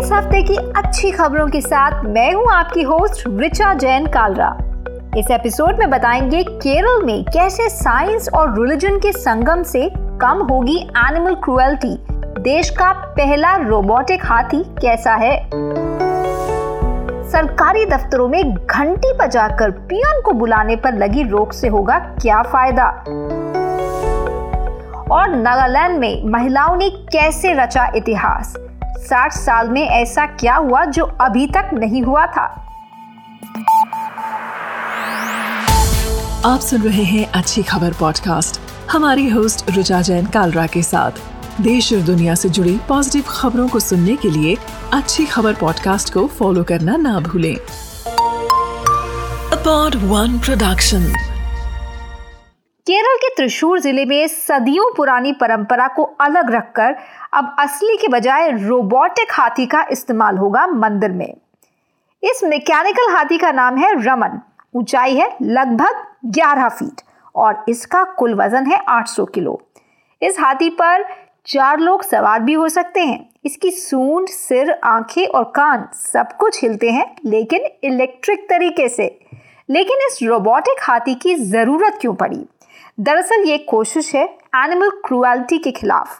इस हफ़्ते की अच्छी खबरों के साथ मैं हूँ आपकी होस्ट रिचा जैन कालरा। इस एपिसोड में बताएँगे केरल में कैसे साइंस और रिलीजन के संगम से कम होगी एनिमल क्रुएल्टी देश का पहला रोबोटिक हाथी कैसा है? सरकारी दफ्तरों में घंटी बजाकर पियन को बुलाने पर लगी रोक से होगा क्या फ़ायदा? और नागालैंड में महिलाओं ने कैसे रचा इतिहास? 60 साल में ऐसा क्या हुआ जो अभी तक नहीं हुआ था? आप सुन रहे हैं अच्छी खबर पॉडकास्ट हमारी होस्ट रुचा जैन कालरा के साथ। देश और दुनिया से जुड़ी पॉजिटिव खबरों को सुनने के लिए अच्छी खबर पॉडकास्ट को फॉलो करना ना भूलें। अपॉड वन प्रोडक्शन केरल के त्रिशूर ज़िले में सदियों पुरानी परंपरा को अलग रखकर अब असली के बजाय रोबोटिक हाथी का इस्तेमाल होगा मंदिर में। इस मैकेनिकल हाथी का नाम है रमन। ऊंचाई है लगभग 11 फीट और इसका कुल वज़न है 800 किलो। इस हाथी पर चार लोग सवार भी हो सकते हैं। इसकी सूंड, सिर, आँखें और कान सब कुछ हिलते हैं, लेकिन इलेक्ट्रिक तरीके से। लेकिन इस रोबोटिक हाथी की ज़रूरत क्यों पड़ी? दरअसल ये कोशिश है एनिमल क्रुएल्टी के खिलाफ।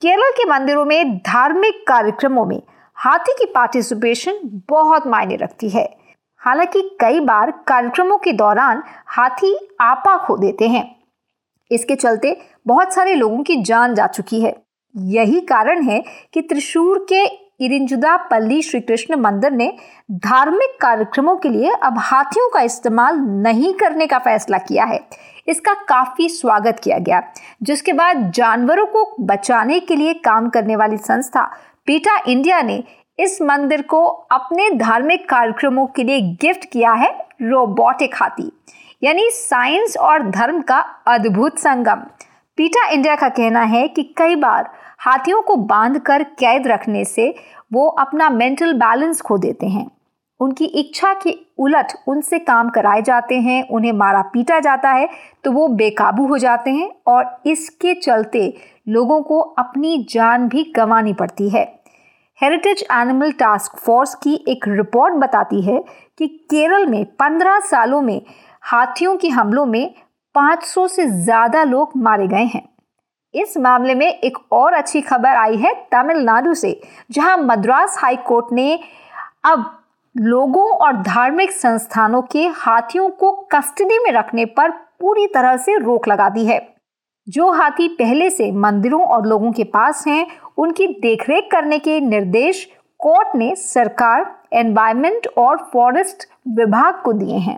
केरल के मंदिरों में धार्मिक कार्यक्रमों में हाथी की पार्टिसिपेशन बहुत मायने रखती है। हालाँकि कई बार कार्यक्रमों के दौरान हाथी आपा खो देते हैं। इसके चलते बहुत सारे लोगों की जान जा चुकी है। यही कारण है कि त्रिशूर के इरिंजुदा पल्ली श्री कृष्ण मंदिर ने धार्मिक कार्यक्रमों के लिए अब हाथियों का इस्तेमाल नहीं करने का फैसला किया है। इसका काफ़ी स्वागत किया गया, जिसके बाद जानवरों को बचाने के लिए काम करने वाली संस्था पीटा इंडिया ने इस मंदिर को अपने धार्मिक कार्यक्रमों के लिए गिफ्ट किया है रोबोटिक हाथी, यानी साइंस और धर्म का अद्भुत संगम। पीटा इंडिया का कहना है कि कई बार हाथियों को बाँध कर कैद रखने से वो अपना मेंटल बैलेंस खो देते हैं। उनकी इच्छा के उलट उनसे काम कराए जाते हैं, उन्हें मारा पीटा जाता है तो वो बेकाबू हो जाते हैं और इसके चलते लोगों को अपनी जान भी गंवानी पड़ती है। हेरिटेज एनिमल टास्क फोर्स की एक रिपोर्ट बताती है कि केरल में 15 सालों में हाथियों के हमलों में 500 से ज़्यादा लोग मारे गए हैं। इस मामले में एक और अच्छी खबर आई है तमिलनाडु से, जहाँ मद्रास हाई कोर्ट ने अब लोगों और धार्मिक संस्थानों के हाथियों को कस्टडी में रखने पर पूरी तरह से रोक लगा दी है। जो हाथी पहले से मंदिरों और लोगों के पास हैं, उनकी देखरेख करने के निर्देश कोर्ट ने सरकार एनवायरमेंट और फॉरेस्ट विभाग को दिए हैं।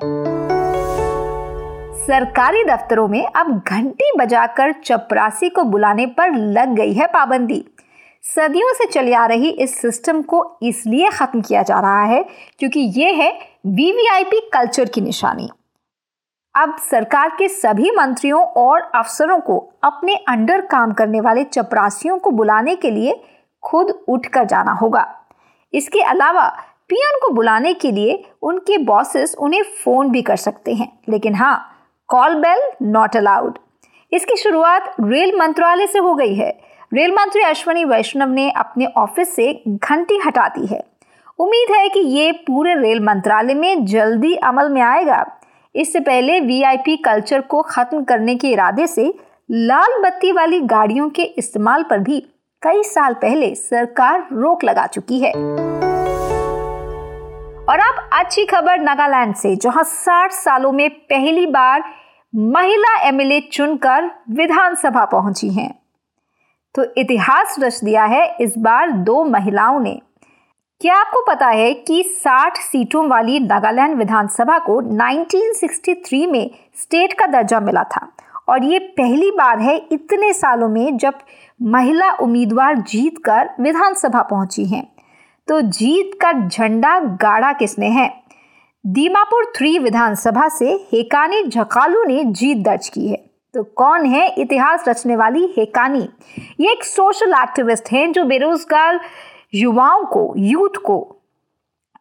सरकारी दफ्तरों में अब घंटी बजाकर चपरासी को बुलाने पर लग गई है पाबंदी। सदियों से चली आ रही इस सिस्टम को इसलिए खत्म किया जा रहा है क्योंकि ये है वीवीआईपी कल्चर की निशानी। अब सरकार के सभी मंत्रियों और अफसरों को अपने अंडर काम करने वाले चपरासियों को बुलाने के लिए खुद उठकर जाना होगा। इसके अलावा पीएन को बुलाने के लिए उनके बॉसेस उन्हें फ़ोन भी कर सकते हैं। लेकिन हाँ कॉल बेल नॉट अलाउड। इसकी शुरुआत रेल मंत्रालय से हो गई है। रेल मंत्री अश्वनी वैष्णव ने अपने ऑफ़िस से घंटी हटा दी है। उम्मीद है कि ये पूरे रेल मंत्रालय में जल्दी अमल में आएगा। इससे पहले वीआईपी कल्चर को खत्म करने के इरादे से लाल बत्ती वाली गाड़ियों के इस्तेमाल पर भी कई साल पहले सरकार रोक लगा चुकी है। और अब अच्छी खबर नागालैंड से, जहाँ 60 सालों में पहली बार महिला एमएलए चुनकर विधानसभा पहुँची हैं। तो इतिहास रच दिया है इस बार दो महिलाओं ने। क्या आपको पता है कि 60 सीटों वाली नागालैंड विधानसभा को 1963 में स्टेट का दर्जा मिला था? और ये पहली बार है इतने सालों में जब महिला उम्मीदवार जीतकर विधानसभा पहुँची हैं। तो जीत का झंडा गाड़ा किसने है? दीमापुर थ्री विधानसभा से हेकानी झकालू ने जीत दर्ज की है। तो कौन है इतिहास रचने वाली हेकानी? ये एक सोशल एक्टिविस्ट हैं जो बेरोजगार युवाओं को, यूथ को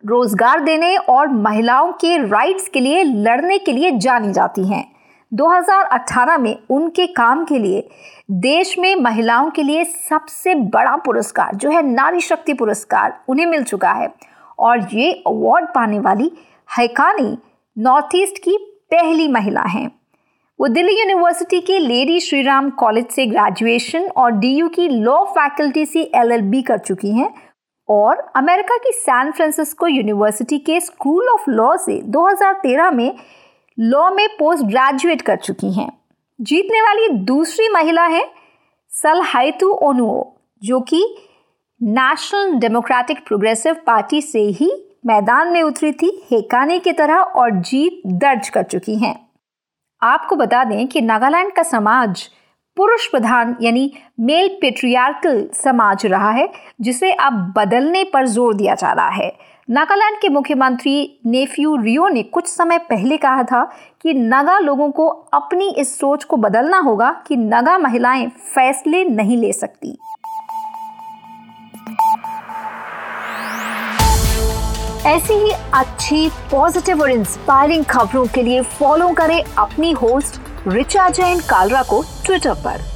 रोज़गार देने और महिलाओं के राइट्स के लिए लड़ने के लिए जानी जाती हैं। 2018 में उनके काम के लिए देश में महिलाओं के लिए सबसे बड़ा पुरस्कार जो है नारी शक्ति पुरस्कार उन्हें मिल चुका है। और ये अवार्ड पाने वाली हैकानी नॉर्थ ईस्ट की पहली महिला हैं। वो दिल्ली यूनिवर्सिटी के लेडी श्रीराम कॉलेज से ग्रेजुएशन और डीयू की लॉ फैकल्टी से एलएलबी कर चुकी हैं। और अमेरिका की सैन फ्रांसिस्को यूनिवर्सिटी के स्कूल ऑफ़ लॉ से 2013 में लॉ में पोस्ट ग्रेजुएट कर चुकी हैं। जीतने वाली दूसरी महिला है सलहाइतु ओनुओ, जो कि नेशनल डेमोक्रेटिक प्रोग्रेसिव पार्टी से ही मैदान में उतरी थी, हेकाने की तरह और जीत दर्ज कर चुकी हैं। आपको बता दें कि नागालैंड का समाज पुरुष प्रधान यानी मेल पेट्रियार्कल समाज रहा है, जिसे अब बदलने पर ज़ोर दिया जा रहा है। नागालैंड के मुख्यमंत्री नेफ्यू रियो ने कुछ समय पहले कहा था कि नगा लोगों को अपनी इस सोच को बदलना होगा कि नगा महिलाएँ फैसले नहीं ले सकती। ऐसी ही अच्छी पॉजिटिव और इंस्पायरिंग खबरों के लिए फॉलो करें अपनी होस्ट रिचा जैन कालरा को ट्विटर पर।